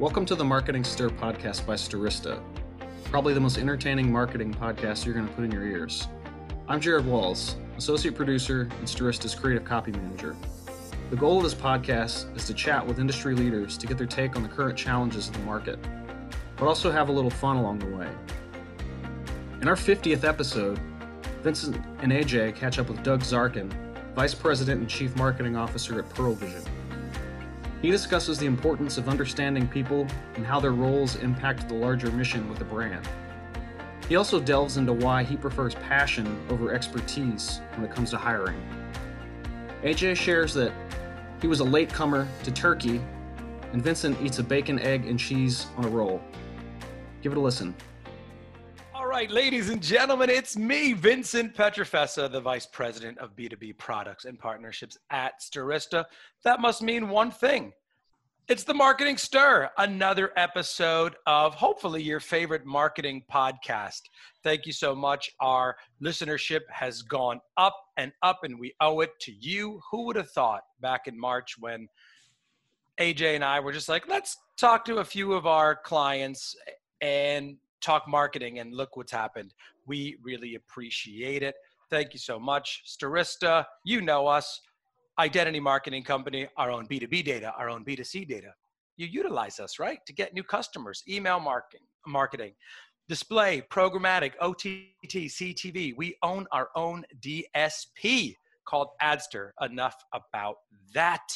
Welcome to the Marketing Stir podcast by Stirista, probably the most entertaining marketing podcast you're going to put in your ears. I'm Jared Walls, associate producer and Stirista's creative copy manager. The goal of this podcast is to chat with industry leaders to get their take on the current challenges of the market, but also have a little fun along the way. In our 50th episode, Vincent and Ajay catch up with Doug Zarkin, Vice President and Chief Marketing Officer at Pearle Vision. He discusses the importance of understanding people and how their roles impact the larger mission with the brand. He also delves into why he prefers passion over expertise when it comes to hiring. Ajay shares that he was a latecomer to turkey, and Vincent eats a bacon, egg, and cheese on a roll. Give it a listen. Right, ladies and gentlemen, it's me, Vincent Pietrafesa, the Vice President of B2B Products and Partnerships at Stirista. That must mean one thing. It's the Marketing Stir, another episode of hopefully your favorite marketing podcast. Thank you so much. Our listenership has gone up and up, and we owe it to you. Who would have thought back in March when Ajay and I were just like, let's talk to a few of our clients and talk marketing and look what's happened. We really appreciate it. Thank you so much. Stirista, you know us, identity marketing company, our own B2B data, our own B2C data. You utilize us, right? To get new customers, email marketing, marketing, display, programmatic, OTT, CTV. We own our own DSP called Adster. Enough about that.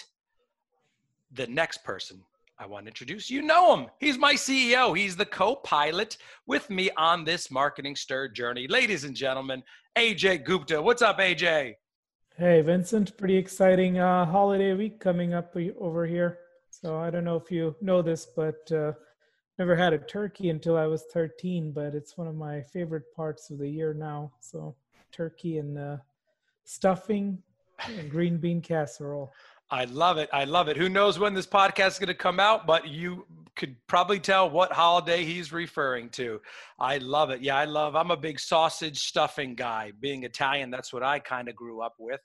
The next person I want to introduce. You know him. He's my CEO. He's the co pilot with me on this marketing stir journey. Ladies and gentlemen, Ajay Gupta. What's up, Ajay? Hey, Vincent. Pretty exciting uh, holiday week coming up over here. So I don't know if you know this, but uh, never had a turkey until I was 13, but it's one of my favorite parts of the year now. So turkey and uh, stuffing and green bean casserole. I love it. I love it. Who knows when this podcast is going to come out, but you could probably tell what holiday he's referring to. I love it. Yeah, I love. I'm a big sausage stuffing guy. Being Italian, that's what I kind of grew up with.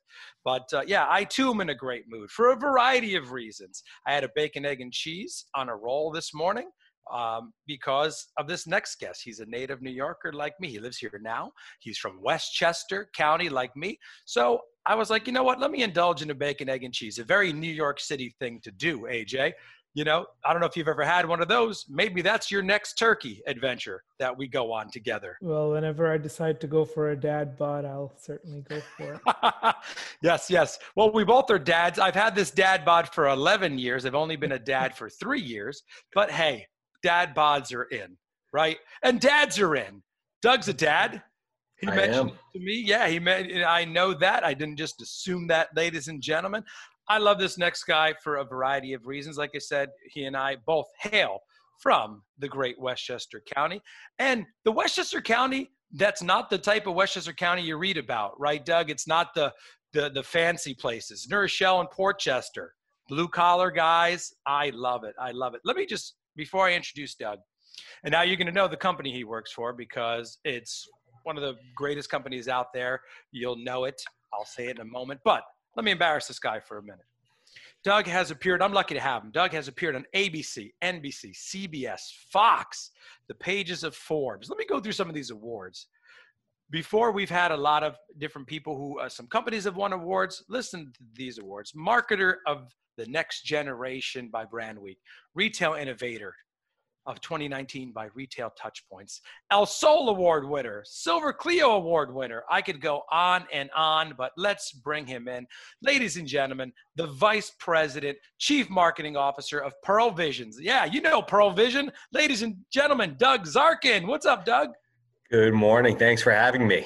But uh, yeah, I too am in a great mood for a variety of reasons. I had a bacon, egg, and cheese on a roll this morning um, because of this next guest. He's a native New Yorker like me. He lives here now. He's from Westchester County like me. So I was like, you know what? Let me indulge in a bacon, egg, and cheese. A very New York City thing to do, Ajay. You know, I don't know if you've ever had one of those. Maybe that's your next turkey adventure that we go on together. Well, whenever I decide to go for a dad bod, I'll certainly go for it. yes, yes. Well, we both are dads. I've had this dad bod for 11 years. I've only been a dad for three years. But hey, dad bods are in, right? And dads are in. Doug's a dad. He I mentioned am. to me, yeah, he meant I know that. I didn't just assume that, ladies and gentlemen. I love this next guy for a variety of reasons. Like I said, he and I both hail from the great Westchester County. And the Westchester County, that's not the type of Westchester County you read about, right, Doug? It's not the the, the fancy places. New Rochelle and Portchester, blue collar guys. I love it. I love it. Let me just, before I introduce Doug, and now you're going to know the company he works for because it's one of the greatest companies out there. You'll know it. I'll say it in a moment. But let me embarrass this guy for a minute. Doug has appeared, I'm lucky to have him. Doug has appeared on ABC, NBC, CBS, Fox, the pages of Forbes. Let me go through some of these awards. Before, we've had a lot of different people who, uh, some companies have won awards. Listen to these awards Marketer of the Next Generation by Brandweek, Retail Innovator, of 2019 by Retail Touchpoints. El Sol Award winner, Silver Clio Award winner. I could go on and on, but let's bring him in. Ladies and gentlemen, the Vice President, Chief Marketing Officer of Pearle Visions. Yeah, you know Pearle Vision. Ladies and gentlemen, Doug Zarkin. What's up, Doug? Good morning. Thanks for having me.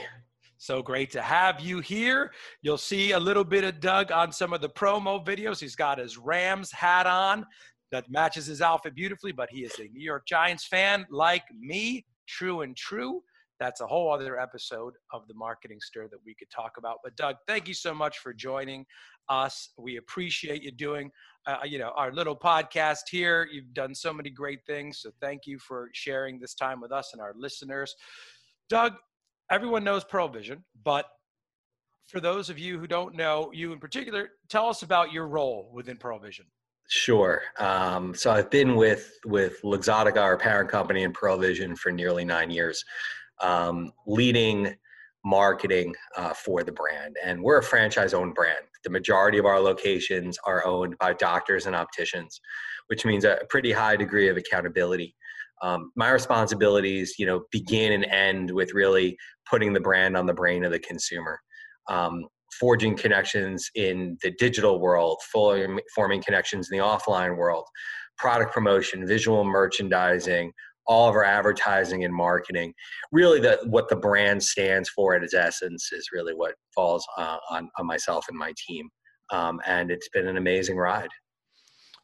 So great to have you here. You'll see a little bit of Doug on some of the promo videos. He's got his Rams hat on that matches his outfit beautifully, but he is a New York Giants fan like me, true and true. That's a whole other episode of the marketing stir that we could talk about. But Doug, thank you so much for joining us. We appreciate you doing, uh, you know, our little podcast here. You've done so many great things, so thank you for sharing this time with us and our listeners. Doug, everyone knows Pearle Vision, but for those of you who don't know you in particular, tell us about your role within Pearle Vision. Sure. Um, so I've been with with Luxottica, our parent company, in Pearle Vision for nearly nine years, um, leading marketing uh, for the brand. And we're a franchise-owned brand. The majority of our locations are owned by doctors and opticians, which means a pretty high degree of accountability. Um, my responsibilities, you know, begin and end with really putting the brand on the brain of the consumer. Um, forging connections in the digital world, forming connections in the offline world, product promotion, visual merchandising, all of our advertising and marketing. Really, the, what the brand stands for at its essence is really what falls uh, on, on myself and my team. Um, and it's been an amazing ride.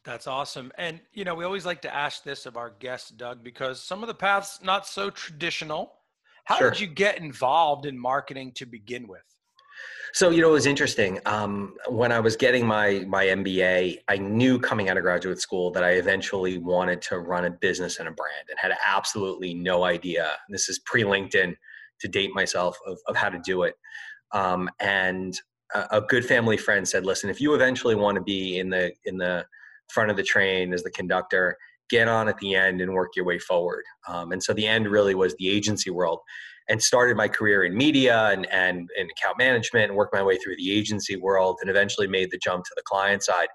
That's awesome. And, you know, we always like to ask this of our guests, Doug, because some of the paths not so traditional. How sure. did you get involved in marketing to begin with? So you know, it was interesting. Um, when I was getting my my MBA, I knew coming out of graduate school that I eventually wanted to run a business and a brand, and had absolutely no idea. This is pre LinkedIn to date myself of, of how to do it. Um, and a, a good family friend said, "Listen, if you eventually want to be in the in the front of the train as the conductor, get on at the end and work your way forward." Um, and so the end really was the agency world and started my career in media and, and, and account management and worked my way through the agency world and eventually made the jump to the client side.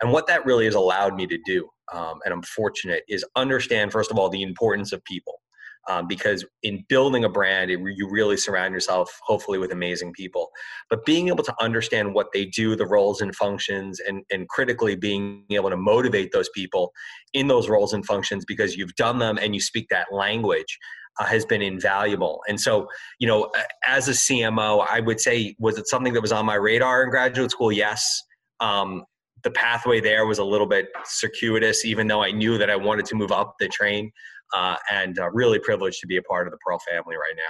And what that really has allowed me to do, um, and I'm fortunate, is understand, first of all, the importance of people. Um, because in building a brand, it, you really surround yourself, hopefully, with amazing people. But being able to understand what they do, the roles and functions, and, and critically being able to motivate those people in those roles and functions because you've done them and you speak that language, uh, has been invaluable. And so, you know, as a CMO, I would say, was it something that was on my radar in graduate school? Yes. Um, the pathway there was a little bit circuitous, even though I knew that I wanted to move up the train. Uh, and uh, really privileged to be a part of the Pearle family right now.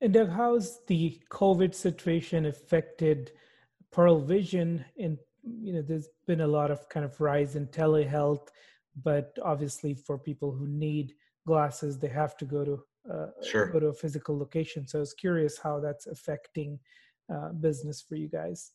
And Doug, how's the COVID situation affected Pearle Vision? And you know, there's been a lot of kind of rise in telehealth, but obviously for people who need glasses they have to go to uh, sure. go to a physical location so i was curious how that's affecting uh, business for you guys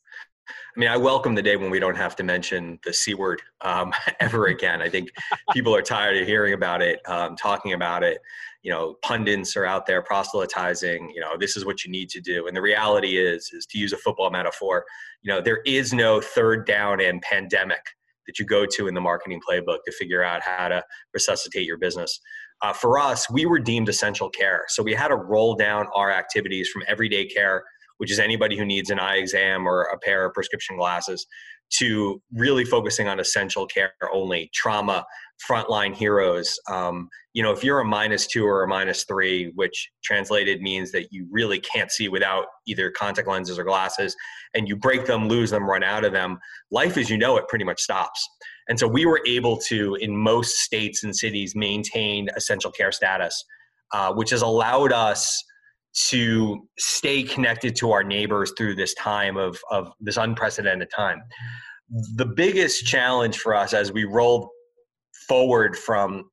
I mean, I welcome the day when we don't have to mention the C word um, ever again. I think people are tired of hearing about it, um, talking about it. You know, pundits are out there proselytizing, you know, this is what you need to do. And the reality is, is to use a football metaphor, you know, there is no third down and pandemic that you go to in the marketing playbook to figure out how to resuscitate your business. Uh, for us, we were deemed essential care. So we had to roll down our activities from everyday care, which is anybody who needs an eye exam or a pair of prescription glasses, to really focusing on essential care only, trauma, frontline heroes. Um, you know, if you're a minus two or a minus three, which translated means that you really can't see without either contact lenses or glasses, and you break them, lose them, run out of them, life as you know it pretty much stops. And so we were able to, in most states and cities, maintain essential care status, uh, which has allowed us to stay connected to our neighbors through this time of, of this unprecedented time. The biggest challenge for us as we rolled forward from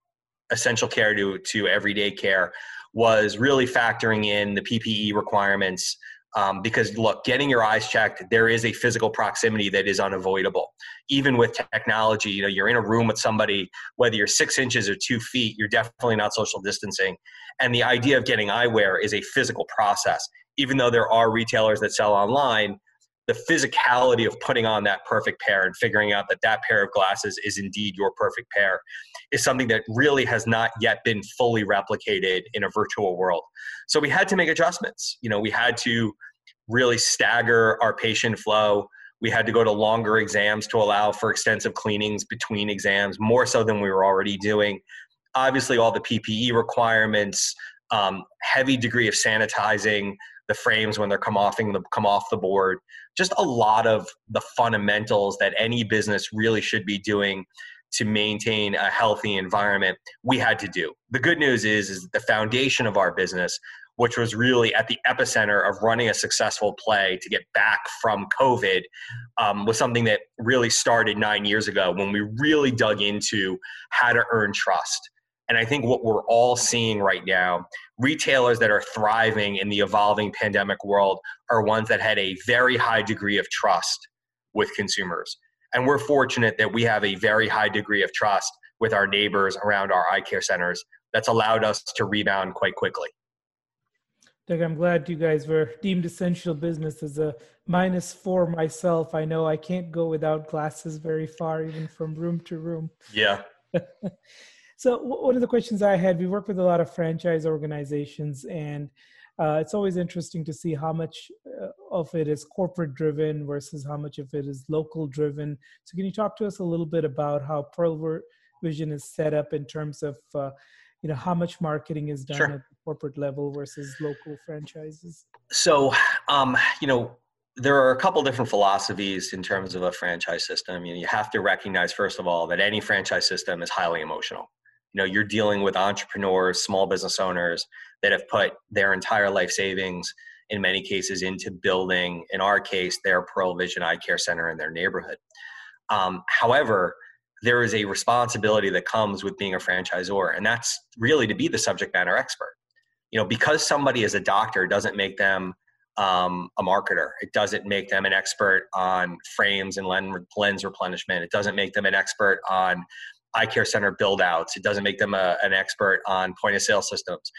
essential care to, to everyday care was really factoring in the PPE requirements um, because look, getting your eyes checked, there is a physical proximity that is unavoidable. Even with technology, you know, you're in a room with somebody, whether you're six inches or two feet, you're definitely not social distancing. And the idea of getting eyewear is a physical process. Even though there are retailers that sell online, the physicality of putting on that perfect pair and figuring out that that pair of glasses is indeed your perfect pair is something that really has not yet been fully replicated in a virtual world. So we had to make adjustments. You know, we had to really stagger our patient flow. We had to go to longer exams to allow for extensive cleanings between exams, more so than we were already doing. Obviously, all the PPE requirements, um, heavy degree of sanitizing, the frames when they're come off come off the board. Just a lot of the fundamentals that any business really should be doing to maintain a healthy environment. We had to do. The good news is, is the foundation of our business, which was really at the epicenter of running a successful play to get back from COVID, um, was something that really started nine years ago when we really dug into how to earn trust and I think what we're all seeing right now, retailers that are thriving in the evolving pandemic world are ones that had a very high degree of trust with consumers. And we're fortunate that we have a very high degree of trust with our neighbors around our eye care centers that's allowed us to rebound quite quickly. Doug, I'm glad you guys were deemed essential business as a minus four myself. I know I can't go without glasses very far, even from room to room. Yeah. so, one of the questions I had we work with a lot of franchise organizations, and uh, it's always interesting to see how much uh, of it is corporate driven versus how much of it is local driven. So, can you talk to us a little bit about how Pearle Vision is set up in terms of uh, you know how much marketing is done sure. at the corporate level versus local franchises so um, you know there are a couple different philosophies in terms of a franchise system you, know, you have to recognize first of all that any franchise system is highly emotional you know you're dealing with entrepreneurs small business owners that have put their entire life savings in many cases into building in our case their Pearle vision eye care center in their neighborhood um, however there is a responsibility that comes with being a franchisor, and that's really to be the subject matter expert. You know, because somebody is a doctor doesn't make them um, a marketer. It doesn't make them an expert on frames and lens replenishment. It doesn't make them an expert on eye care center build outs. It doesn't make them a, an expert on point of sale systems.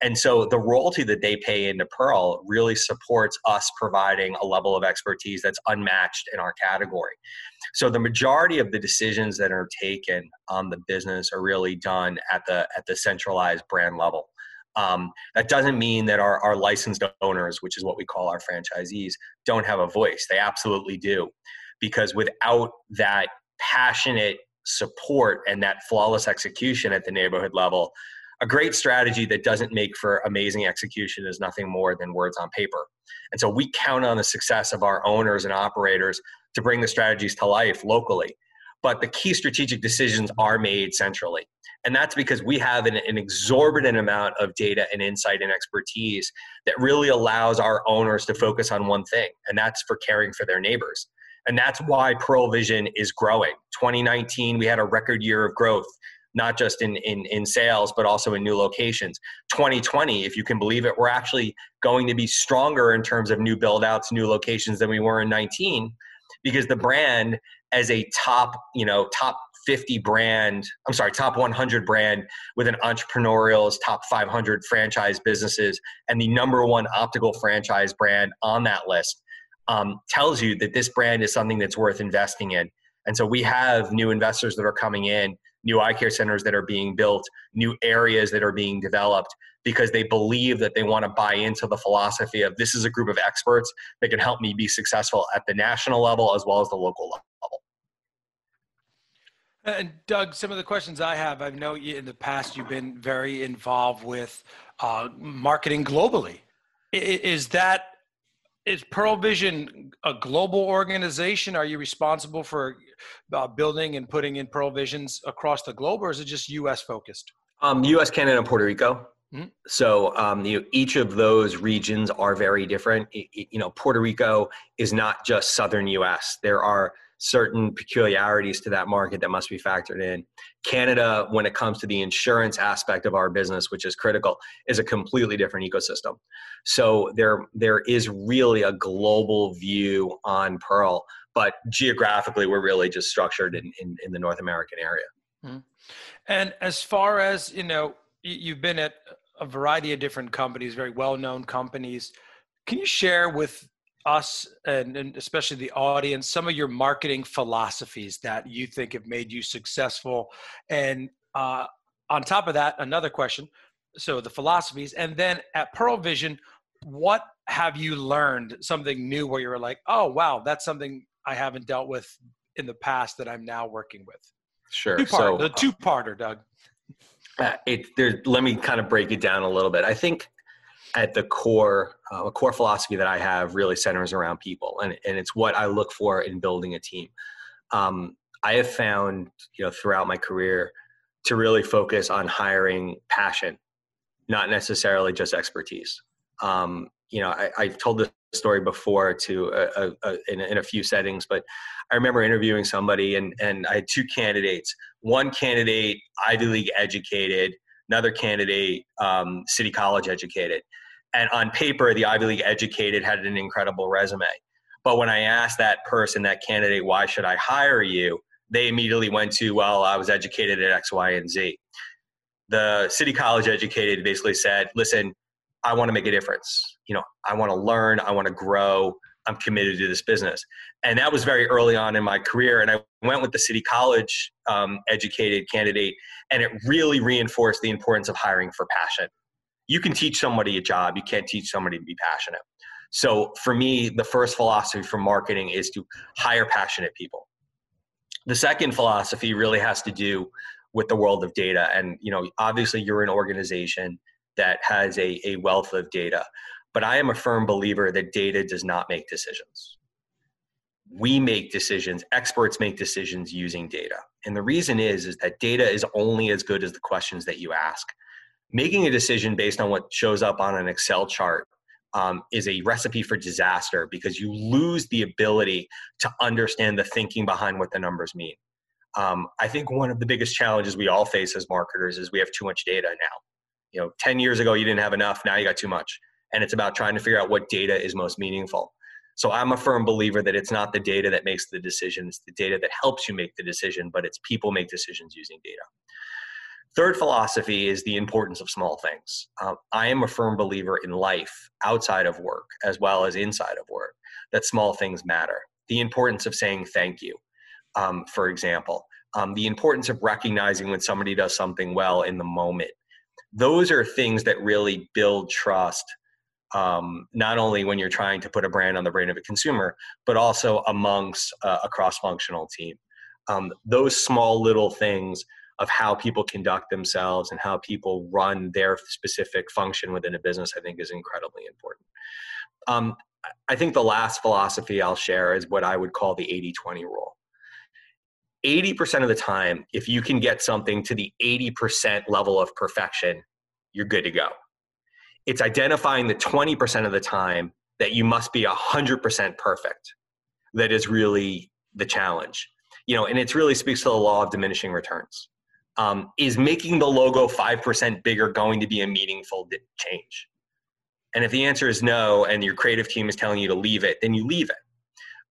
And so the royalty that they pay into Pearle really supports us providing a level of expertise that's unmatched in our category. So the majority of the decisions that are taken on the business are really done at the at the centralized brand level. Um, that doesn't mean that our, our licensed owners, which is what we call our franchisees, don't have a voice. They absolutely do. Because without that passionate support and that flawless execution at the neighborhood level, a great strategy that doesn't make for amazing execution is nothing more than words on paper. And so we count on the success of our owners and operators to bring the strategies to life locally. But the key strategic decisions are made centrally. And that's because we have an, an, exorbitant amount of data and insight and expertise that really allows our owners to focus on one thing, and that's for caring for their neighbors. And that's why Pearle Vision is growing. 2019, we had a record year of growth not just in, in, in sales, but also in new locations. 2020, if you can believe it, we're actually going to be stronger in terms of new build outs, new locations than we were in 19 because the brand as a top, you know, top 50 brand, I'm sorry, top 100 brand with an entrepreneurial's top 500 franchise businesses and the number one optical franchise brand on that list um, tells you that this brand is something that's worth investing in. And so we have new investors that are coming in new eye care centers that are being built, new areas that are being developed because they believe that they want to buy into the philosophy of this is a group of experts that can help me be successful at the national level as well as the local level. And Doug, some of the questions I have, I know in the past you've been very involved with uh, marketing globally. Is that is Pearle Vision a global organization? Are you responsible for uh, building and putting in Pearle Visions across the globe, or is it just U.S. focused? Um, U.S., Canada, and Puerto Rico. Mm-hmm. So um, you know, each of those regions are very different. It, it, you know, Puerto Rico is not just southern U.S. There are certain peculiarities to that market that must be factored in. Canada, when it comes to the insurance aspect of our business, which is critical, is a completely different ecosystem. So there, there is really a global view on Pearle, but geographically, we're really just structured in, in, in the North American area. Mm-hmm. And as far as you know, you've been at a variety of different companies, very well-known companies. Can you share with us and, and, especially the audience some of your marketing philosophies that you think have made you successful. And uh, on top of that another question. So the philosophies and then at Pearle vision what have you learned? Something new where you're like oh wow that's something i haven't dealt with in the past that i'm now working with. Sure. Two-part, so the two-parter doug. Uh, it there let me kind of break it down a little bit. I think at the core, uh, a core philosophy that I have really centers around people, and and it's what I look for in building a team. Um, I have found, you know, throughout my career, to really focus on hiring passion, not necessarily just expertise. Um, you know, I, have told this story before to a, a, a, in, in a few settings, but I remember interviewing somebody, and and I had two candidates. One candidate, Ivy League educated another candidate, um, City College educated. And on paper, the Ivy League educated had an incredible resume. But when I asked that person, that candidate, why should I hire you? They immediately went to, well, I was educated at X, Y, and Z. The city college educated basically said, listen, I want to make a difference. You know, I want to learn, I want to grow, I'm committed to this business. And that was very early on in my career. And I went with the city college um, educated candidate, and it really reinforced the importance of hiring for passion. You can teach somebody a job, you can't teach somebody to be passionate. So for me, the first philosophy for marketing is to hire passionate people. The second philosophy really has to do with the world of data. And, you know, obviously you're an organization that has a, a wealth of data. But I am a firm believer that data does not make decisions. We make decisions, experts make decisions using data. And the reason is, is that data is only as good as the questions that you ask. Making a decision based on what shows up on an Excel chart um, is a recipe for disaster because you lose the ability to understand the thinking behind what the numbers mean. Um, I think one of the biggest challenges we all face as marketers is we have too much data now. You know, 10 years ago, you didn't have enough. Now you got too much and it's about trying to figure out what data is most meaningful. So I'm a firm believer that it's not the data that makes the decision, it's the data that helps you make the decision, but it's people make decisions using data. Third philosophy is the importance of small things. Um, I am a firm believer in life outside of work as well as inside of work, that small things matter. The importance of saying thank you, um, for example, um, the importance of recognizing when somebody does something well in the moment. Those are things that really build trust um, not only when you're trying to put a brand on the brain of a consumer, but also amongst uh, a cross-functional team. Um, those small little things of how people conduct themselves and how people run their specific function within a business, I think, is incredibly important. Um, I think the last philosophy I'll share is what I would call the 80 20 rule. 80% of the time, if you can get something to the 80% level of perfection, you're good to go it's identifying the 20% of the time that you must be 100% perfect that is really the challenge you know and it really speaks to the law of diminishing returns. Um, is making the logo 5% bigger going to be a meaningful change? And if the answer is no and your creative team is telling you to leave it then you leave it.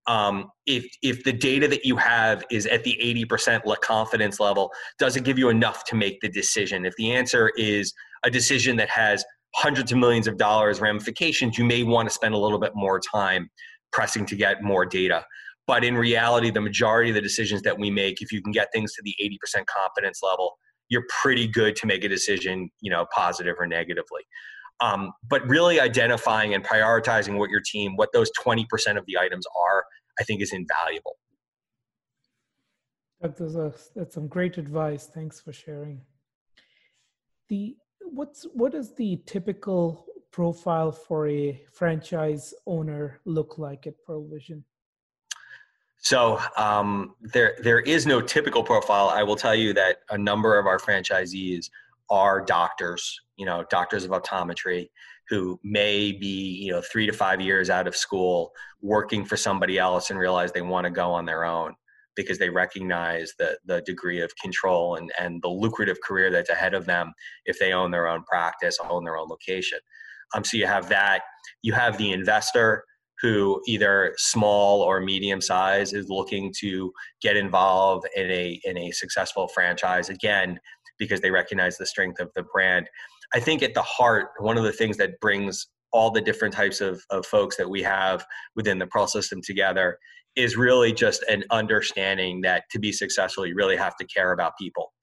Um, if if the data that you have is at the 80% confidence level does it give you enough to make the decision? If the answer is a decision that has hundreds of millions of dollars ramifications, you may want to spend a little bit more time pressing to get more data. But in reality, the majority of the decisions that we make, if you can get things to the 80% confidence level, you're pretty good to make a decision, you know, positive or negatively. Um, but really identifying and prioritizing what your team, what those 20% of the items are, I think is invaluable. That's, a, that's some great advice. Thanks for sharing. The what's what does the typical profile for a franchise owner look like at Pearle Vision? So um, there there is no typical profile. I will tell you that a number of our franchisees are doctors, you know, doctors of optometry who may be, you know, three to five years out of school working for somebody else and realize they want to go on their own because they recognize the, the degree of control and, and the lucrative career that's ahead of them if they own their own practice, own their own location. Um, so you have that. You have the investor who either small or medium size is looking to get involved in a in a successful franchise again because they recognize the strength of the brand. I think at the heart, one of the things that brings all the different types of, of folks that we have within the Pearle system together is really just an understanding that to be successful, you really have to care about people.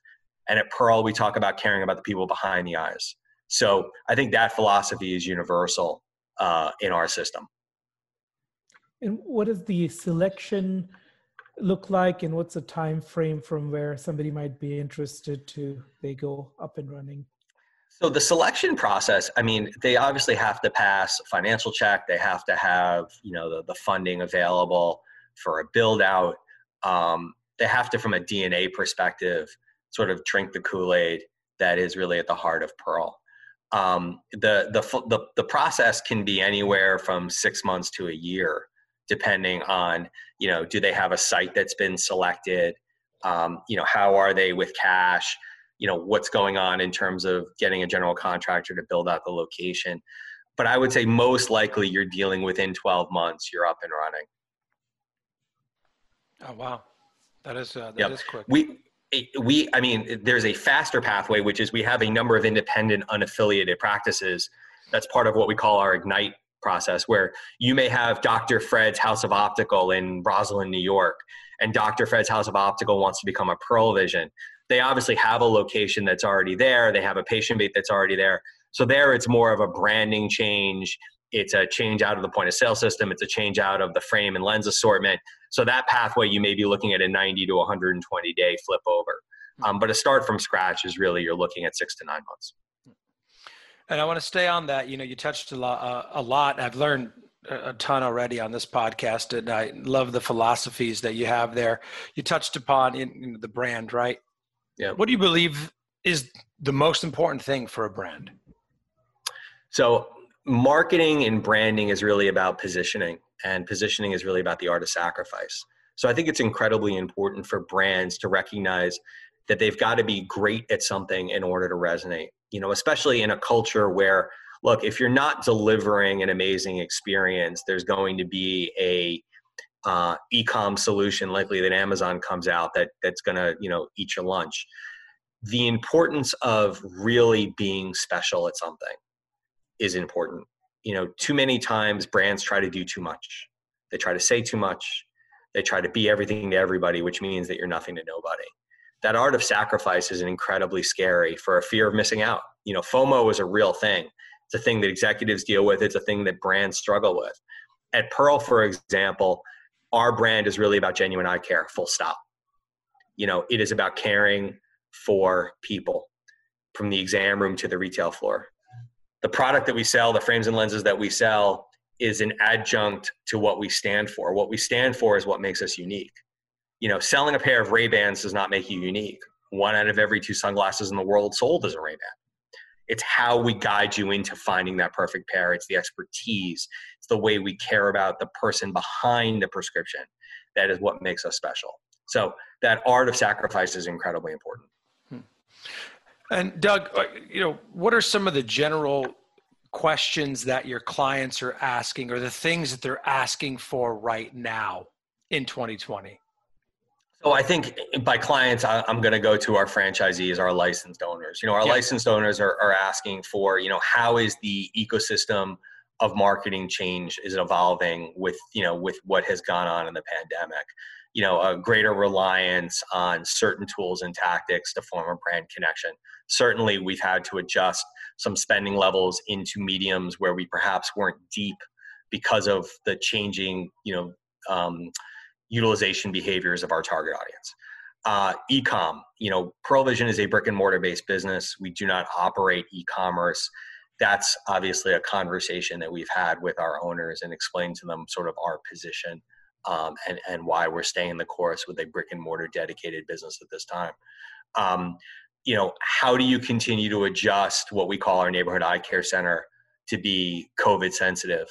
And at Pearle, we talk about caring about the people behind the eyes. So I think that philosophy is universal uh, in our system. And what does the selection look like, and what's the time frame from where somebody might be interested to they go up and running? So the selection process, I mean, they obviously have to pass a financial check. They have to have, you know, the, the funding available for a build out. Um, they have to, from a DNA perspective, sort of drink the Kool Aid that is really at the heart of Pearle. Um, the, the, the, the process can be anywhere from six months to a year, depending on, you know, do they have a site that's been selected? Um, you know, how are they with cash? You know, what's going on in terms of getting a general contractor to build out the location? But I would say most likely you're dealing within 12 months, you're up and running. Oh wow, that is uh, that Yep. is quick. We we I mean, there's a faster pathway, which is we have a number of independent, unaffiliated practices. That's part of what we call our ignite process, where you may have Dr. Fred's House of Optical in Roslyn, New York, and Dr. Fred's House of Optical wants to become a Pearle Vision. They obviously have a location that's already there. They have a patient base that's already there. So there, it's more of a branding change. It's a change out of the point of sale system. It's a change out of the frame and lens assortment. So that pathway, you may be looking at a 90 to 120 day flip over. Um, but a start from scratch is really you're looking at six to nine months. And I want to stay on that. You know, you touched a lot. Uh, a lot. I've learned a a ton already on this podcast, and I love the philosophies that you have there. You touched upon in, in the brand, right? Yeah. What do you believe is the most important thing for a brand? So marketing and branding is really about positioning, and positioning is really about the art of sacrifice. So I think it's incredibly important for brands to recognize that they've got to be great at something in order to resonate. You know, especially in a culture where, look, if you're not delivering an amazing experience, there's going to be a uh, e-com solution likely that Amazon comes out that that's going to you know eat your lunch. The importance of really being special at something is important. You know, too many times brands try to do too much. They try to say too much. They try to be everything to everybody, which means that you're nothing to nobody. That art of sacrifice is incredibly scary for a fear of missing out. You know, FOMO is a real thing. It's a thing that executives deal with. It's a thing that brands struggle with. At Pearle, for example, our brand is really about genuine eye care, full stop. You know, it is about caring for people from the exam room to the retail floor the product that we sell, the frames and lenses that we sell, is an adjunct to what we stand for. What we stand for is what makes us unique. You know, selling a pair of Ray Bans does not make you unique. One out of every two sunglasses in the world sold is a Ray Ban. It's how we guide you into finding that perfect pair. It's the expertise. It's the way we care about the person behind the prescription. That is what makes us special. So that art of sacrifice is incredibly important. Hmm. And Doug, uh, you know, what are some of the general questions that your clients are asking or the things that they're asking for right now in 2020? So I think by clients, I- I'm going to go to our franchisees, our licensed owners. You know, our Yeah. licensed owners are, are asking for, you know, how is the ecosystem of marketing change is it evolving with, you know, with what has gone on in the pandemic? You know, a greater reliance on certain tools and tactics to form a brand connection. Certainly, we've had to adjust some spending levels into mediums where we perhaps weren't deep because of the changing, you know, um, utilization behaviors of our target audience. Uh, e-com, you know, Pearle Vision is a brick and mortar based business. We do not operate e-commerce. That's obviously a conversation that we've had with our owners and explained to them sort of our position um, and and why we're staying the course with a brick and mortar dedicated business at this time. Um, you know, how do you continue to adjust what we call our neighborhood eye care center to be COVID sensitive?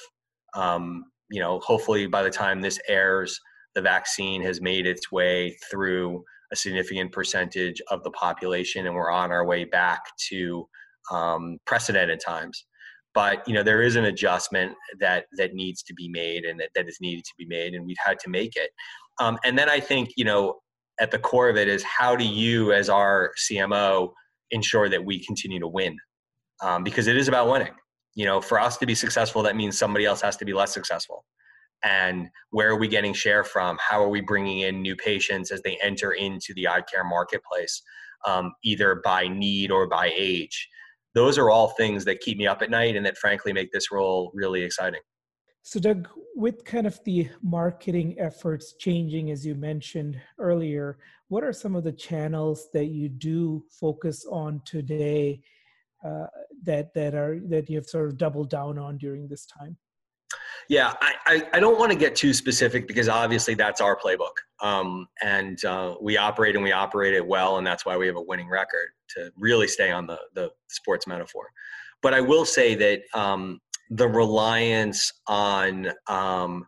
Um, you know, hopefully by the time this airs, the vaccine has made its way through a significant percentage of the population and we're on our way back to um, precedented times but you know there is an adjustment that that needs to be made and that, that is needed to be made and we've had to make it. Um, and then i think you know at the core of it is how do you as our cmo ensure that we continue to win? Um, because it is about winning. You know for us to be successful that means somebody else has to be less successful. And where are we getting share from? How are we bringing in new patients as they enter into the eye care marketplace um, either by need or by age those are all things that keep me up at night and that frankly make this role really exciting So, Doug, with kind of the marketing efforts changing, as you mentioned earlier, what are some of the channels that you do focus on today uh, that that are that you have sort of doubled down on during this time? Yeah, I, I, I don't want to get too specific because obviously that's our playbook. Um, and uh, we operate and we operate it well, and that's why we have a winning record to really stay on the, the sports metaphor. But I will say that um, the reliance on um,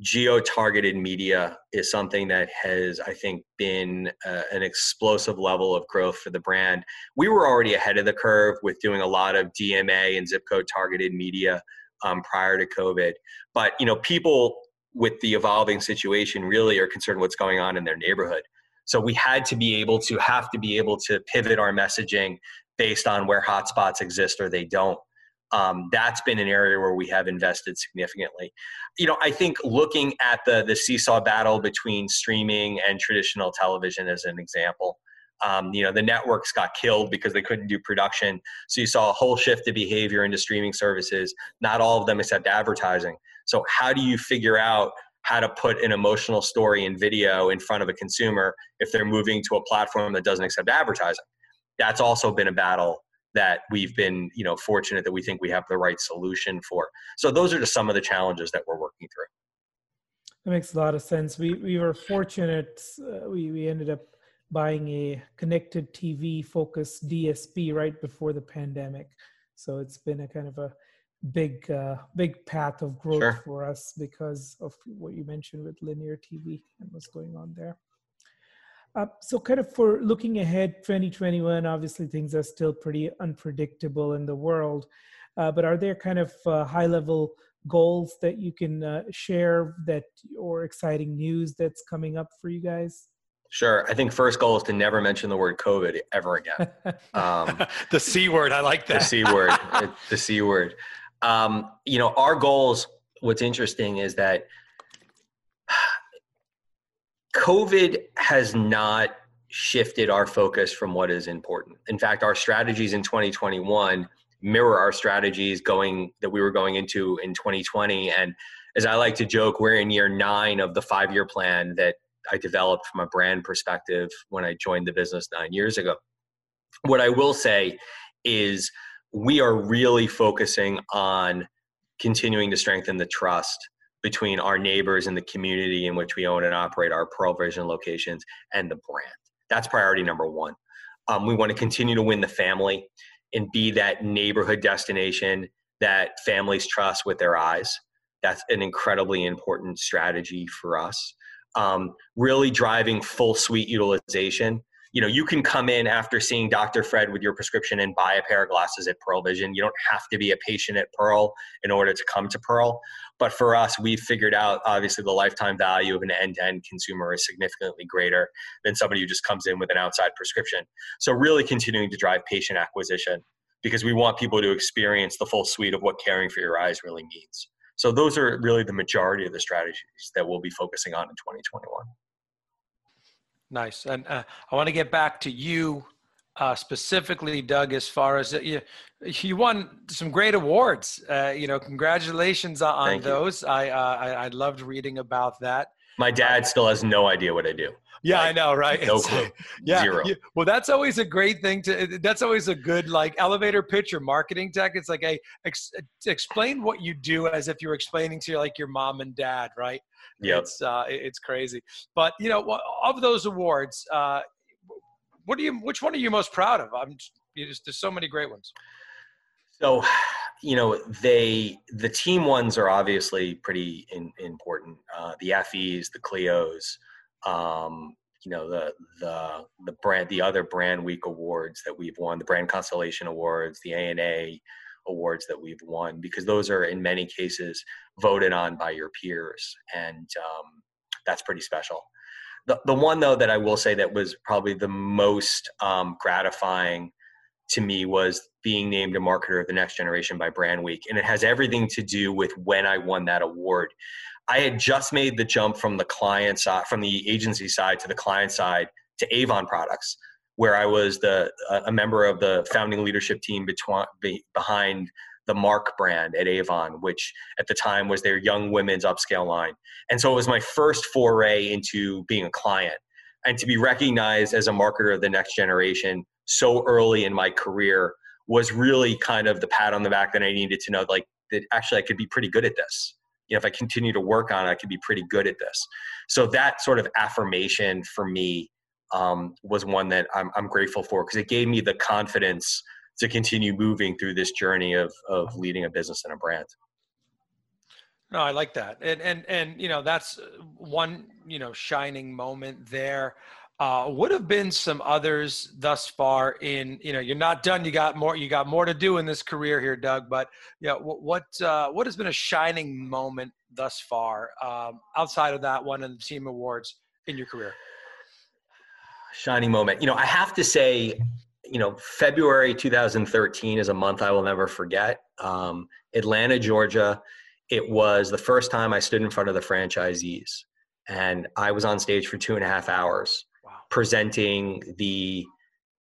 geo targeted media is something that has, I think, been uh, an explosive level of growth for the brand. We were already ahead of the curve with doing a lot of DMA and zip code targeted media um, prior to COVID. But you know, people with the evolving situation really are concerned what's going on in their neighborhood. So we had to be able to have to be able to pivot our messaging based on where hotspots exist or they don't. Um, that's been an area where we have invested significantly. You know, I think looking at the the seesaw battle between streaming and traditional television as an example, um, you know, the networks got killed because they couldn't do production. So you saw a whole shift of behavior into streaming services. Not all of them accept advertising. So how do you figure out how to put an emotional story in video in front of a consumer if they're moving to a platform that doesn't accept advertising? That's also been a battle that we've been, you know, fortunate that we think we have the right solution for. So those are just some of the challenges that we're working through. That makes a lot of sense. We we were fortunate. Uh, we we ended up buying a connected TV focused DSP right before the pandemic. So it's been a kind of a big uh, big path of growth sure. for us because of what you mentioned with linear TV and what's going on there. Uh, so kind of for looking ahead 2021 obviously things are still pretty unpredictable in the world uh, but are there kind of uh, high level goals that you can uh, share that or exciting news that's coming up for you guys Sure. I think first goal is to never mention the word COVID ever again. Um, the C word. I like that. The C word. the C word. Um, you know, our goals, what's interesting is that COVID has not shifted our focus from what is important. In fact, our strategies in 2021 mirror our strategies going that we were going into in 2020. And as I like to joke, we're in year nine of the five year plan that I developed from a brand perspective when I joined the business nine years ago. What I will say is we are really focusing on continuing to strengthen the trust between our neighbors and the community in which we own and operate our Pearle Vision locations and the brand. That's priority number one. Um, we want to continue to win the family and be that neighborhood destination that families trust with their eyes. That's an incredibly important strategy for us um, really driving full suite utilization. You know, you can come in after seeing Dr. Fred with your prescription and buy a pair of glasses at Pearle Vision. You don't have to be a patient at Pearle in order to come to Pearle. But for us, we've figured out obviously the lifetime value of an end to end consumer is significantly greater than somebody who just comes in with an outside prescription. So, really continuing to drive patient acquisition because we want people to experience the full suite of what caring for your eyes really means. So those are really the majority of the strategies that we'll be focusing on in 2021. Nice. And uh, I want to get back to you uh, specifically, Doug, as far as uh, you, you won some great awards. Uh, you know, congratulations on Thank those. I, uh, I, I loved reading about that. My dad still has no idea what I do. Yeah, like, I know, right? No clue. yeah, Zero. Well, that's always a great thing to. That's always a good like elevator pitch or marketing tech. It's like, hey, ex- explain what you do as if you're explaining to like your mom and dad, right? Yeah, it's uh, it's crazy. But you know, of those awards, uh, what do you? Which one are you most proud of? I'm just, there's so many great ones. So, you know, they the team ones are obviously pretty in, important. Uh, the Effies, the Clios um, you know the the the brand the other Brandweek awards that we've won the brand constellation awards the ana awards that we've won because those are in many cases voted on by your peers and um, that's pretty special. The, the one though that i will say that was probably the most um, gratifying to me was being named a marketer of the next generation by Brandweek and it has everything to do with when i won that award I had just made the jump from the client side, from the agency side to the client side to Avon products, where I was the a member of the founding leadership team between, behind the Mark brand at Avon, which at the time was their young women's upscale line. And so it was my first foray into being a client and to be recognized as a marketer of the next generation so early in my career was really kind of the pat on the back that I needed to know like that actually I could be pretty good at this you know, if I continue to work on it, I could be pretty good at this. So that sort of affirmation for me um, was one that I'm, I'm grateful for because it gave me the confidence to continue moving through this journey of, of leading a business and a brand. No, I like that. And, and, and, you know, that's one, you know, shining moment there. Uh, would have been some others thus far in you know you're not done. You got more you got more to do in this career here doug but yeah what what, uh, what has been a shining moment thus far um, outside of that one and the team awards in your career? Shining moment. You know i have to say you know february 2013 is a month i will never forget. Um, atlanta georgia it was the first time i stood in front of the franchisees and i was on stage for two and a half hours presenting the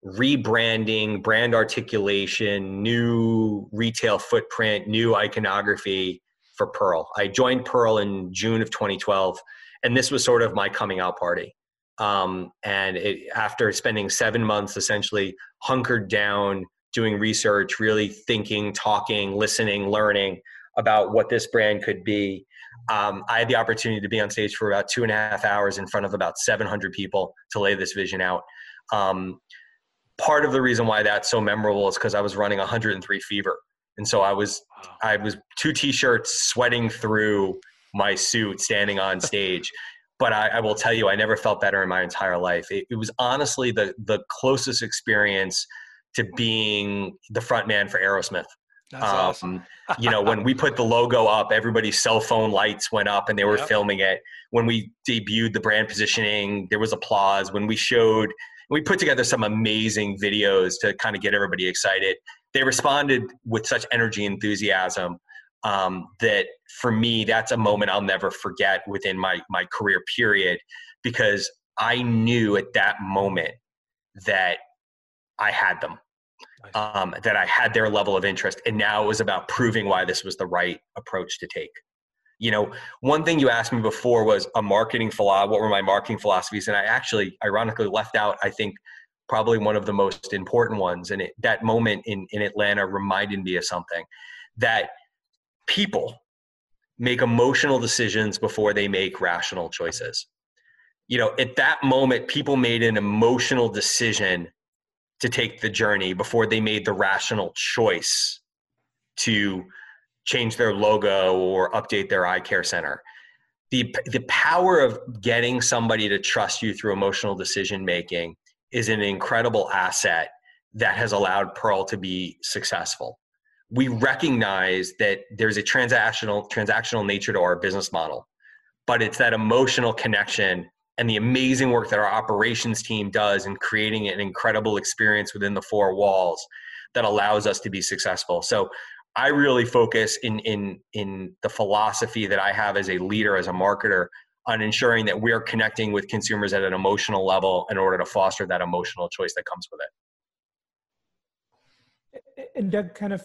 rebranding, brand articulation, new retail footprint, new iconography for Pearle. I joined Pearle in June of 2012, and this was sort of my coming out party. Um, and it, after spending seven months essentially hunkered down, doing research, really thinking, talking, listening, learning about what this brand could be, um, I had the opportunity to be on stage for about two and a half hours in front of about 700 people to lay this vision out. Um, part of the reason why that's so memorable is because I was running 103 fever, and so I was I was two t-shirts, sweating through my suit, standing on stage. but I, I, will tell you, I never felt better in my entire life. It, it was honestly the the closest experience to being the front man for Aerosmith. That's um, awesome. you know, when we put the logo up, everybody's cell phone lights went up and they were yep. filming it. When we debuted the brand positioning, there was applause. When we showed, we put together some amazing videos to kind of get everybody excited. They responded with such energy, and enthusiasm um, that for me, that's a moment I'll never forget within my my career period because I knew at that moment that I had them um, that I had their level of interest. And now it was about proving why this was the right approach to take. You know, one thing you asked me before was a marketing philosophy. What were my marketing philosophies? And I actually, ironically, left out, I think, probably one of the most important ones. And it, that moment in, in Atlanta reminded me of something that people make emotional decisions before they make rational choices. You know, at that moment, people made an emotional decision to take the journey before they made the rational choice to change their logo or update their eye care center. The, the power of getting somebody to trust you through emotional decision making is an incredible asset that has allowed Pearle to be successful. We recognize that there's a transactional transactional nature to our business model, but it's that emotional connection and the amazing work that our operations team does in creating an incredible experience within the four walls that allows us to be successful. So I really focus in in in the philosophy that I have as a leader, as a marketer, on ensuring that we're connecting with consumers at an emotional level in order to foster that emotional choice that comes with it. And Doug, kind of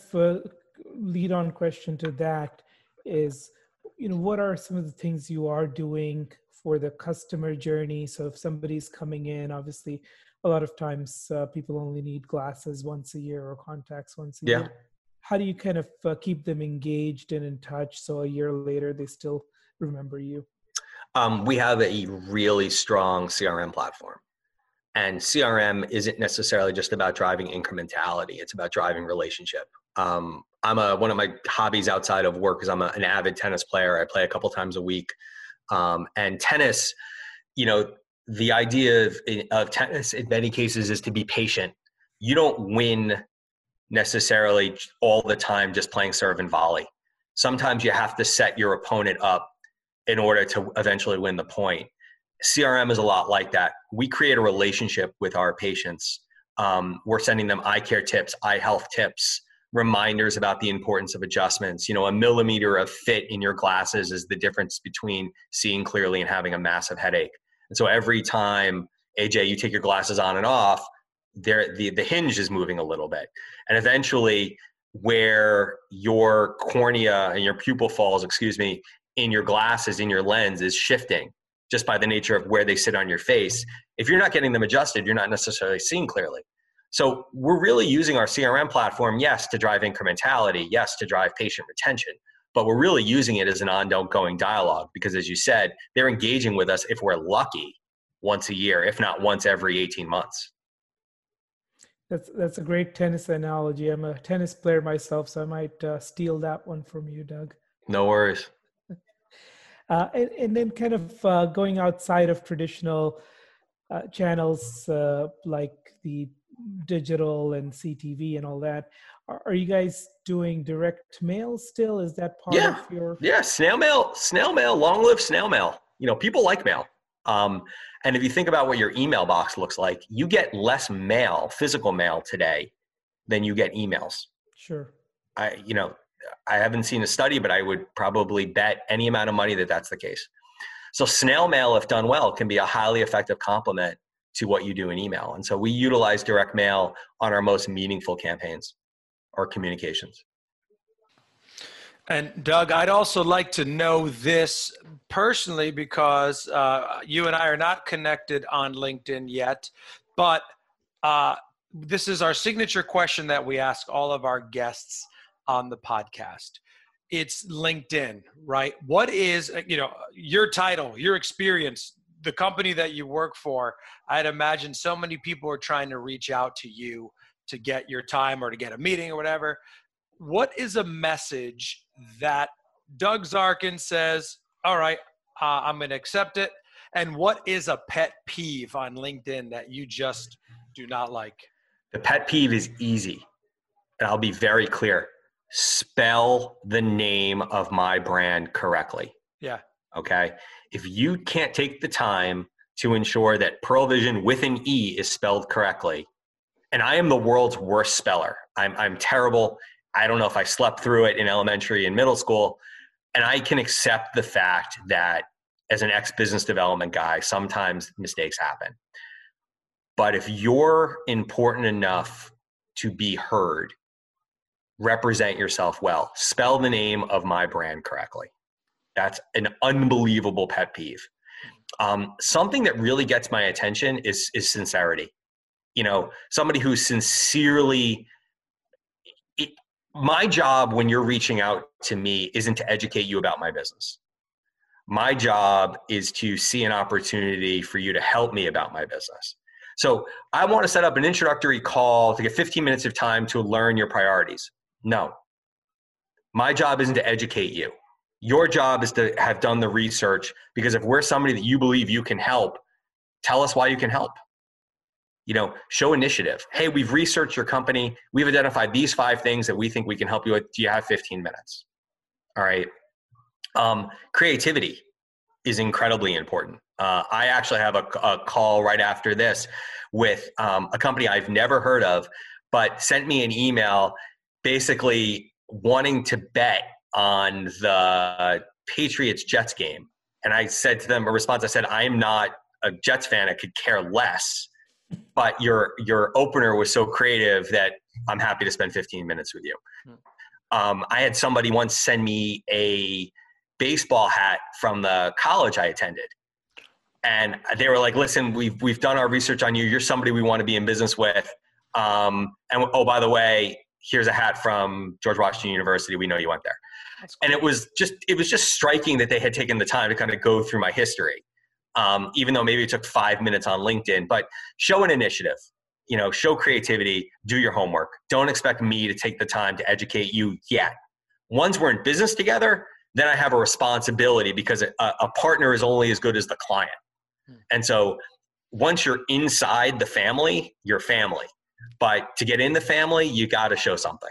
lead on question to that is, you know, what are some of the things you are doing for the customer journey. So if somebody's coming in, obviously, a lot of times uh, people only need glasses once a year or contacts once a yeah. year. How do you kind of uh, keep them engaged and in touch so a year later they still remember you? Um, we have a really strong CRM platform. And CRM isn't necessarily just about driving incrementality, it's about driving relationship. Um, I'm a one of my hobbies outside of work is I'm a, an avid tennis player. I play a couple times a week. Um, and tennis, you know, the idea of, of tennis in many cases is to be patient. You don't win necessarily all the time just playing serve and volley. Sometimes you have to set your opponent up in order to eventually win the point. CRM is a lot like that. We create a relationship with our patients. Um, we're sending them eye care tips, eye health tips, reminders about the importance of adjustments. You know, a millimeter of fit in your glasses is the difference between seeing clearly and having a massive headache. And so every time Ajay, you take your glasses on and off, there the, the hinge is moving a little bit. And eventually where your cornea and your pupil falls, excuse me, in your glasses, in your lens is shifting just by the nature of where they sit on your face. If you're not getting them adjusted, you're not necessarily seeing clearly. So we're really using our CRM platform, yes, to drive incrementality, yes, to drive patient retention, but we're really using it as an ongoing dialogue because, as you said, they're engaging with us if we're lucky once a year, if not once every 18 months. That's that's a great tennis analogy. I'm a tennis player myself, so I might uh, steal that one from you, Doug. No worries. Uh, and, and, then, kind of uh, going outside of traditional uh, channels uh, like the digital and CTV and all that. Are, are, you guys doing direct mail still? Is that part yeah. of your? Yeah, snail mail, snail mail, long live snail mail. You know, people like mail. Um, and if you think about what your email box looks like, you get less mail, physical mail today than you get emails. Sure. I, you know, I haven't seen a study, but I would probably bet any amount of money that that's the case. So snail mail, if done well, can be a highly effective complement to what you do in email. And so we utilize direct mail on our most meaningful campaigns or communications. And Doug, I'd also like to know this personally because uh, you and I are not connected on LinkedIn yet, but uh, this is our signature question that we ask all of our guests on the podcast. It's LinkedIn, right? What is, you know, your title, your experience, the company that you work for? I'd imagine so many people are trying to reach out to you to get your time or to get a meeting or whatever. What is a message that Doug Zarkin says, all right, uh, I'm going to accept it? And what is a pet peeve on LinkedIn that you just do not like? The pet peeve is easy. And I'll be very clear spell the name of my brand correctly. Yeah. Okay. If you can't take the time to ensure that Pearle Vision with an E is spelled correctly, and I am the world's worst speller. I'm, I'm terrible. I don't know if I slept through it in elementary and middle school. And I can accept the fact that as an ex business development guy, sometimes mistakes happen. But if you're important enough to be heard, represent yourself well, spell the name of my brand correctly. That's an unbelievable pet peeve. Um, something that really gets my attention is is sincerity. You know, somebody who sincerely. It, my job when you're reaching out to me isn't to educate you about my business. My job is to see an opportunity for you to help me about my business. So I want to set up an introductory call to get 15 minutes of time to learn your priorities. No. My job isn't to educate you. Your job is to have done the research because if we're somebody that you believe you can help, tell us why you can help. You know, show initiative. Hey, we've researched your company. We've identified these five things that we think we can help you with. Do you have 15 minutes? All right. Um, creativity is incredibly important. Uh, I actually have a, a, call right after this with um, a company I've never heard of, but sent me an email basically wanting to bet on the Patriots Jets game. And I said to them a response, I said, I am not a Jets fan. I could care less. But your your opener was so creative that I'm happy to spend 15 minutes with you. Hmm. Um, I had somebody once send me a baseball hat from the college I attended. And they were like, listen, we've, we've done our research on you. You're somebody we want to be in business with. Um, and oh, by the way, here's a hat from George Washington University. We know you went there. And it was just it was just striking that they had taken the time to kind of go through my history, um, even though maybe it took five minutes on LinkedIn. But show an initiative, you know, show creativity, do your homework. Don't expect me to take the time to educate you yet. Once we're in business together, then I have a responsibility because a, a partner is only as good as the client. Hmm. And so once you're inside the family, you're family. But to get in the family, you got to show something.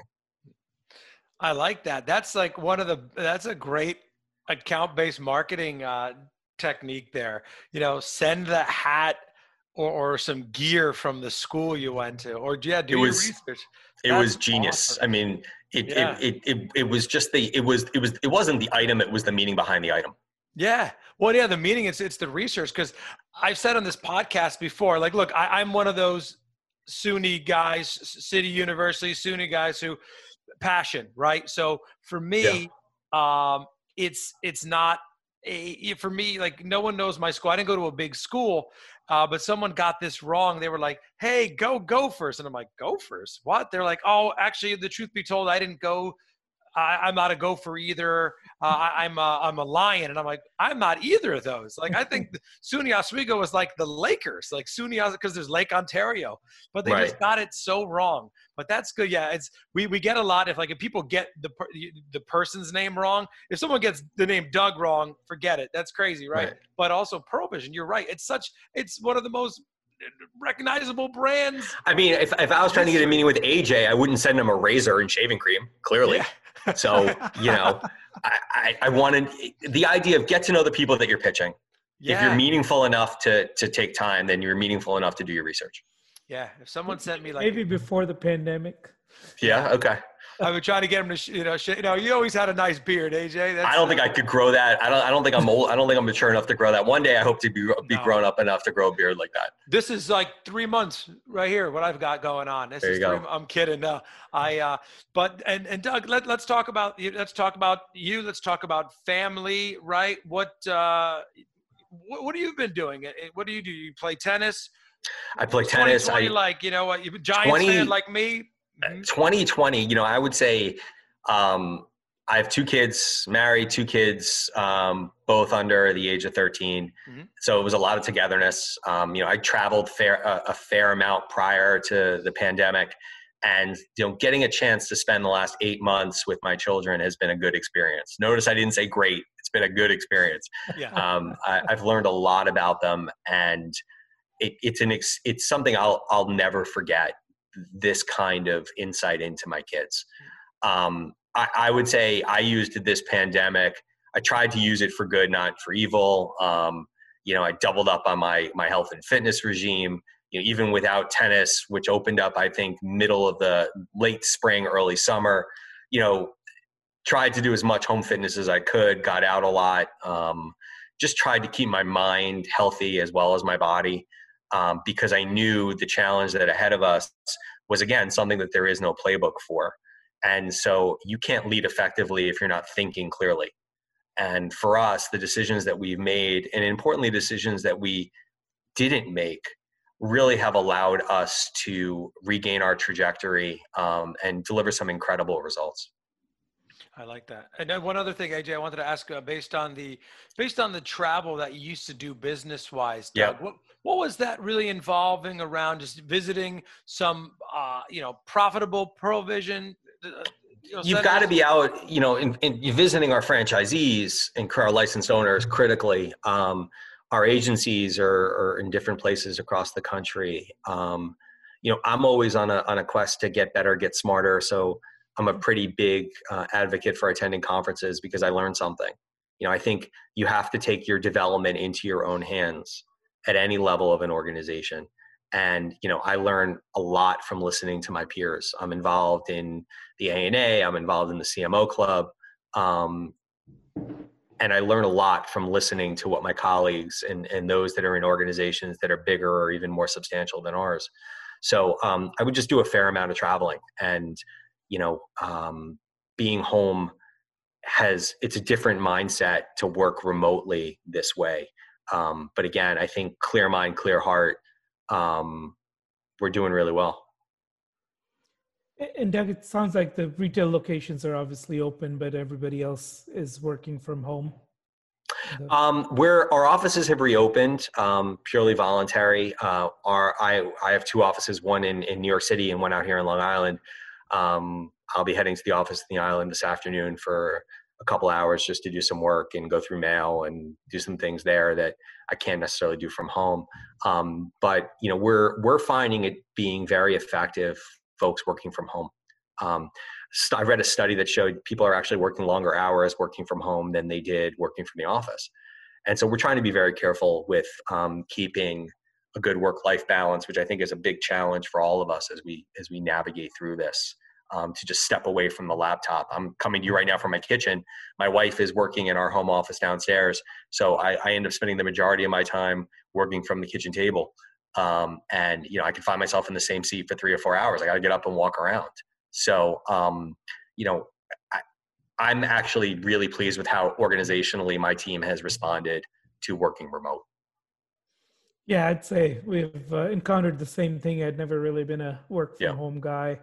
I like that. That's like one of the, that's a great account based marketing uh, technique there. You know, send the hat or, or some gear from the school you went to, or yeah, do it was, research. It was genius. Awesome. I mean, it, yeah. it, it, it, it was just the, it was, it was, it wasn't the item. It was the meaning behind the item. Yeah. Well, yeah, the meaning it's it's the research because I've said on this podcast before, like, look, I, I'm one of those SUNY guys, City University, SUNY guys who passion, right? So for me, yeah. um, it's it's not a, for me like no one knows my school. I didn't go to a big school, uh, but someone got this wrong. They were like, "Hey, go Gophers," and I'm like, "Gophers? What?" They're like, "Oh, actually, the truth be told, I didn't go." I, am not a gopher either. Uh, I, am a, I'm a lion, and I'm like I'm not either of those. Like I think SUNY Oswego was like the Lakers, like SUNY because there's Lake Ontario, but they right. just got it so wrong. But that's good. Yeah, it's we we get a lot if like if people get the the person's name wrong. If someone gets the name Doug wrong, forget it. That's crazy, right? right. But also Pearle Vision, you're right. It's such it's one of the most recognizable brands. I mean, if, if I was trying to get a meeting with Ajay, I wouldn't send him a razor and shaving cream, clearly. Yeah. So, you know, I, I, I, wanted the idea of get to know the people that you're pitching. Yeah. If you're meaningful enough to, to take time, then you're meaningful enough to do your research. Yeah. If someone sent me like maybe before the pandemic. Yeah. Okay. I would try to get him to, you know, sh- you know, you always had a nice beard, Ajay. That's, I don't think I could grow that. I don't. I don't think I'm old. I don't think I'm mature enough to grow that. One day, I hope to be be no. grown up enough to grow a beard like that. This is like three months right here. What I've got going on. This there is you three, go. I'm kidding. No, I. Uh, but and and Doug, let let's talk about you. Let's talk about you. Let's talk about family. Right. What uh, what, what have you been doing? What do you do? You play tennis. I play tennis. I like you know what? You Giants 20, fan like me. 2020. You know, I would say um, I have two kids, married, two kids, um, both under the age of 13. Mm-hmm. So it was a lot of togetherness. Um, you know, I traveled fair, a, a, fair amount prior to the pandemic, and you know, getting a chance to spend the last eight months with my children has been a good experience. Notice I didn't say great; it's been a good experience. Yeah. Um, I, have learned a lot about them, and it, it's an ex, it's something I'll I'll never forget. This kind of insight into my kids. Um, I, I, would say I used this pandemic. I tried to use it for good, not for evil. Um, you know, I doubled up on my my health and fitness regime. You know, even without tennis, which opened up, I think, middle of the late spring, early summer. You know, tried to do as much home fitness as I could. Got out a lot. Um, just tried to keep my mind healthy as well as my body, um, because I knew the challenge that ahead of us was again something that there is no playbook for. And so you can't lead effectively if you're not thinking clearly. And for us, the decisions that we've made, and importantly, decisions that we didn't make, really have allowed us to regain our trajectory um, and deliver some incredible results. I like that. And then one other thing, Ajay, I wanted to ask, uh, based on the based on the travel that you used to do business wise, yeah. What, what was that really involving around just visiting some, uh, you know, profitable Pearle Vision you know, you've got to be out, you know, in, in visiting our franchisees and our licensed owners critically. Um, our agencies are, are, in different places across the country. Um, you know, I'm always on a on a quest to get better, get smarter. So I'm a pretty big uh, advocate for attending conferences because I learned something. You know, I think you have to take your development into your own hands at any level of an organization. And you know i learn a lot from listening to my peers. I'm involved in the ana i'm involved in the cmo club um, and i learn a lot from listening to what my colleagues and, and those that are in organizations that are bigger or even more substantial than ours. So um, i would just do a fair amount of traveling. And you know um, being home has it's a different mindset to work remotely this way um, but again i think clear mind clear heart um, we're doing really well. And Doug, it sounds like the retail locations are obviously open, but everybody else is working from home. Um, where our offices have reopened, um, purely voluntary. Uh, our, I, I have two offices, one in, in New York City and one out here in Long Island. Um, I'll be heading to the office in the island this afternoon for a couple hours just to do some work and go through mail and do some things there that I can't necessarily do from home. Um, but you know, we're we're finding it being very effective. Folks working from home. Um, I read a study that showed people are actually working longer hours working from home than they did working from the office. And so we're trying to be very careful with um, keeping a good work-life balance, which I think is a big challenge for all of us as we as we navigate through this um, to just step away from the laptop. I'm coming to you right now from my kitchen. My wife is working in our home office downstairs, so I, I end up spending the majority of my time working from the kitchen table. Um, and you know, I can find myself in the same seat for three or four hours. I got to get up and walk around. So, um, you know, I, I'm actually really pleased with how organizationally my team has responded to working remote. Yeah, I'd say we've uh, encountered the same thing. I'd never really been a work from yeah. home guy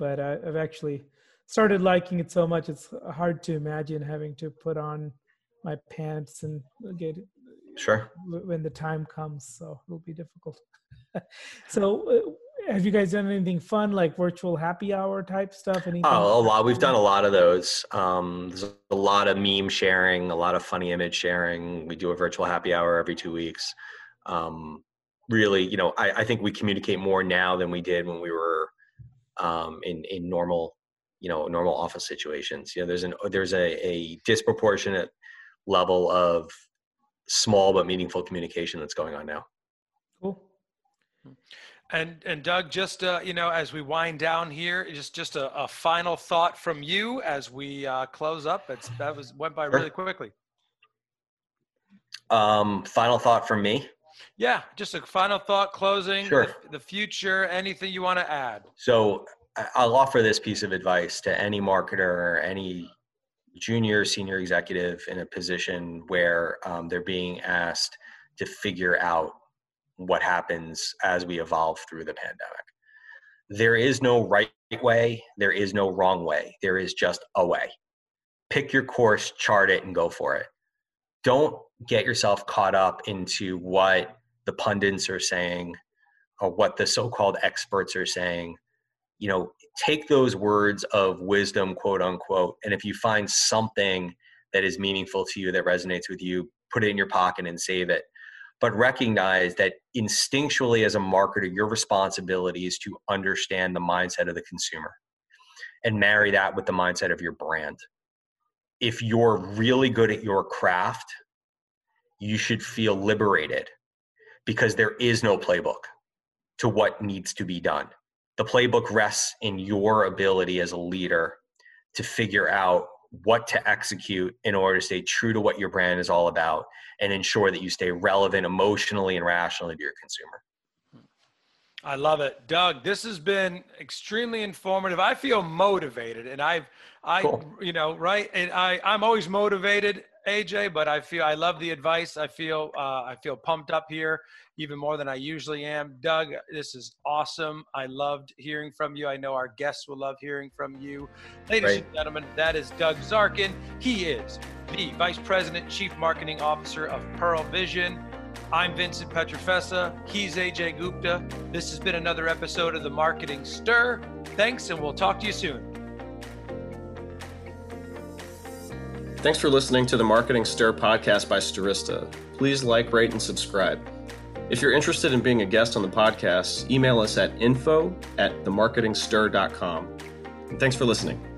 but I, have actually started liking it so much. It's hard to imagine having to put on my pants and get sure when the time comes. So it'll be difficult. so, uh, have you guys done anything fun like virtual happy hour type stuff? Anything? Oh, a lot. We've done a lot of those. Um, there's a lot of meme sharing, a lot of funny image sharing. We do a virtual happy hour every two weeks. Um, really, you know, I, I, think we communicate more now than we did when we were um, in in normal, you know, normal office situations. You know, there's an there's a, a disproportionate level of small but meaningful communication that's going on now. Cool. And and Doug, just uh, you know, as we wind down here, just just a, a final thought from you as we uh, close up. It's that was went by really quickly. Um, final thought from me. Yeah, just a final thought closing. Sure. The, the future, anything you want to add? So I'll offer this piece of advice to any marketer or any junior, senior executive in a position where um, they're being asked to figure out what happens as we evolve through the pandemic. There is no right way, there is no wrong way, there is just a way. Pick your course, chart it, and go for it. Don't get yourself caught up into what the pundits are saying or what the so called experts are saying. You know, take those words of wisdom, quote unquote, and if you find something that is meaningful to you, that resonates with you, put it in your pocket and save it but recognize that instinctually as a marketer your responsibility is to understand the mindset of the consumer and marry that with the mindset of your brand if you're really good at your craft you should feel liberated because there is no playbook to what needs to be done the playbook rests in your ability as a leader to figure out what to execute in order to stay true to what your brand is all about and ensure that you stay relevant emotionally and rationally to your consumer. I love it. Doug, this has been extremely informative. I feel motivated and I've, I, cool. you know, right. And I, I'm always motivated Ajay, but I feel, I love the advice. I feel, uh, I feel pumped up here even more than I usually am. Doug, this is awesome. I loved hearing from you. I know our guests will love hearing from you. Ladies right. and gentlemen, that is Doug Zarkin. He is the Vice President, Chief Marketing Officer of Pearle Vision. I'm Vincent Pietrafesa. He's Ajay Gupta. This has been another episode of the Marketing Stir. Thanks, and we'll talk to you soon. Thanks for listening to the Marketing Stir podcast by Stirista. Please like, rate, and subscribe. If you're interested in being a guest on the podcast, email us at info at themarketingstir.com. And thanks for listening.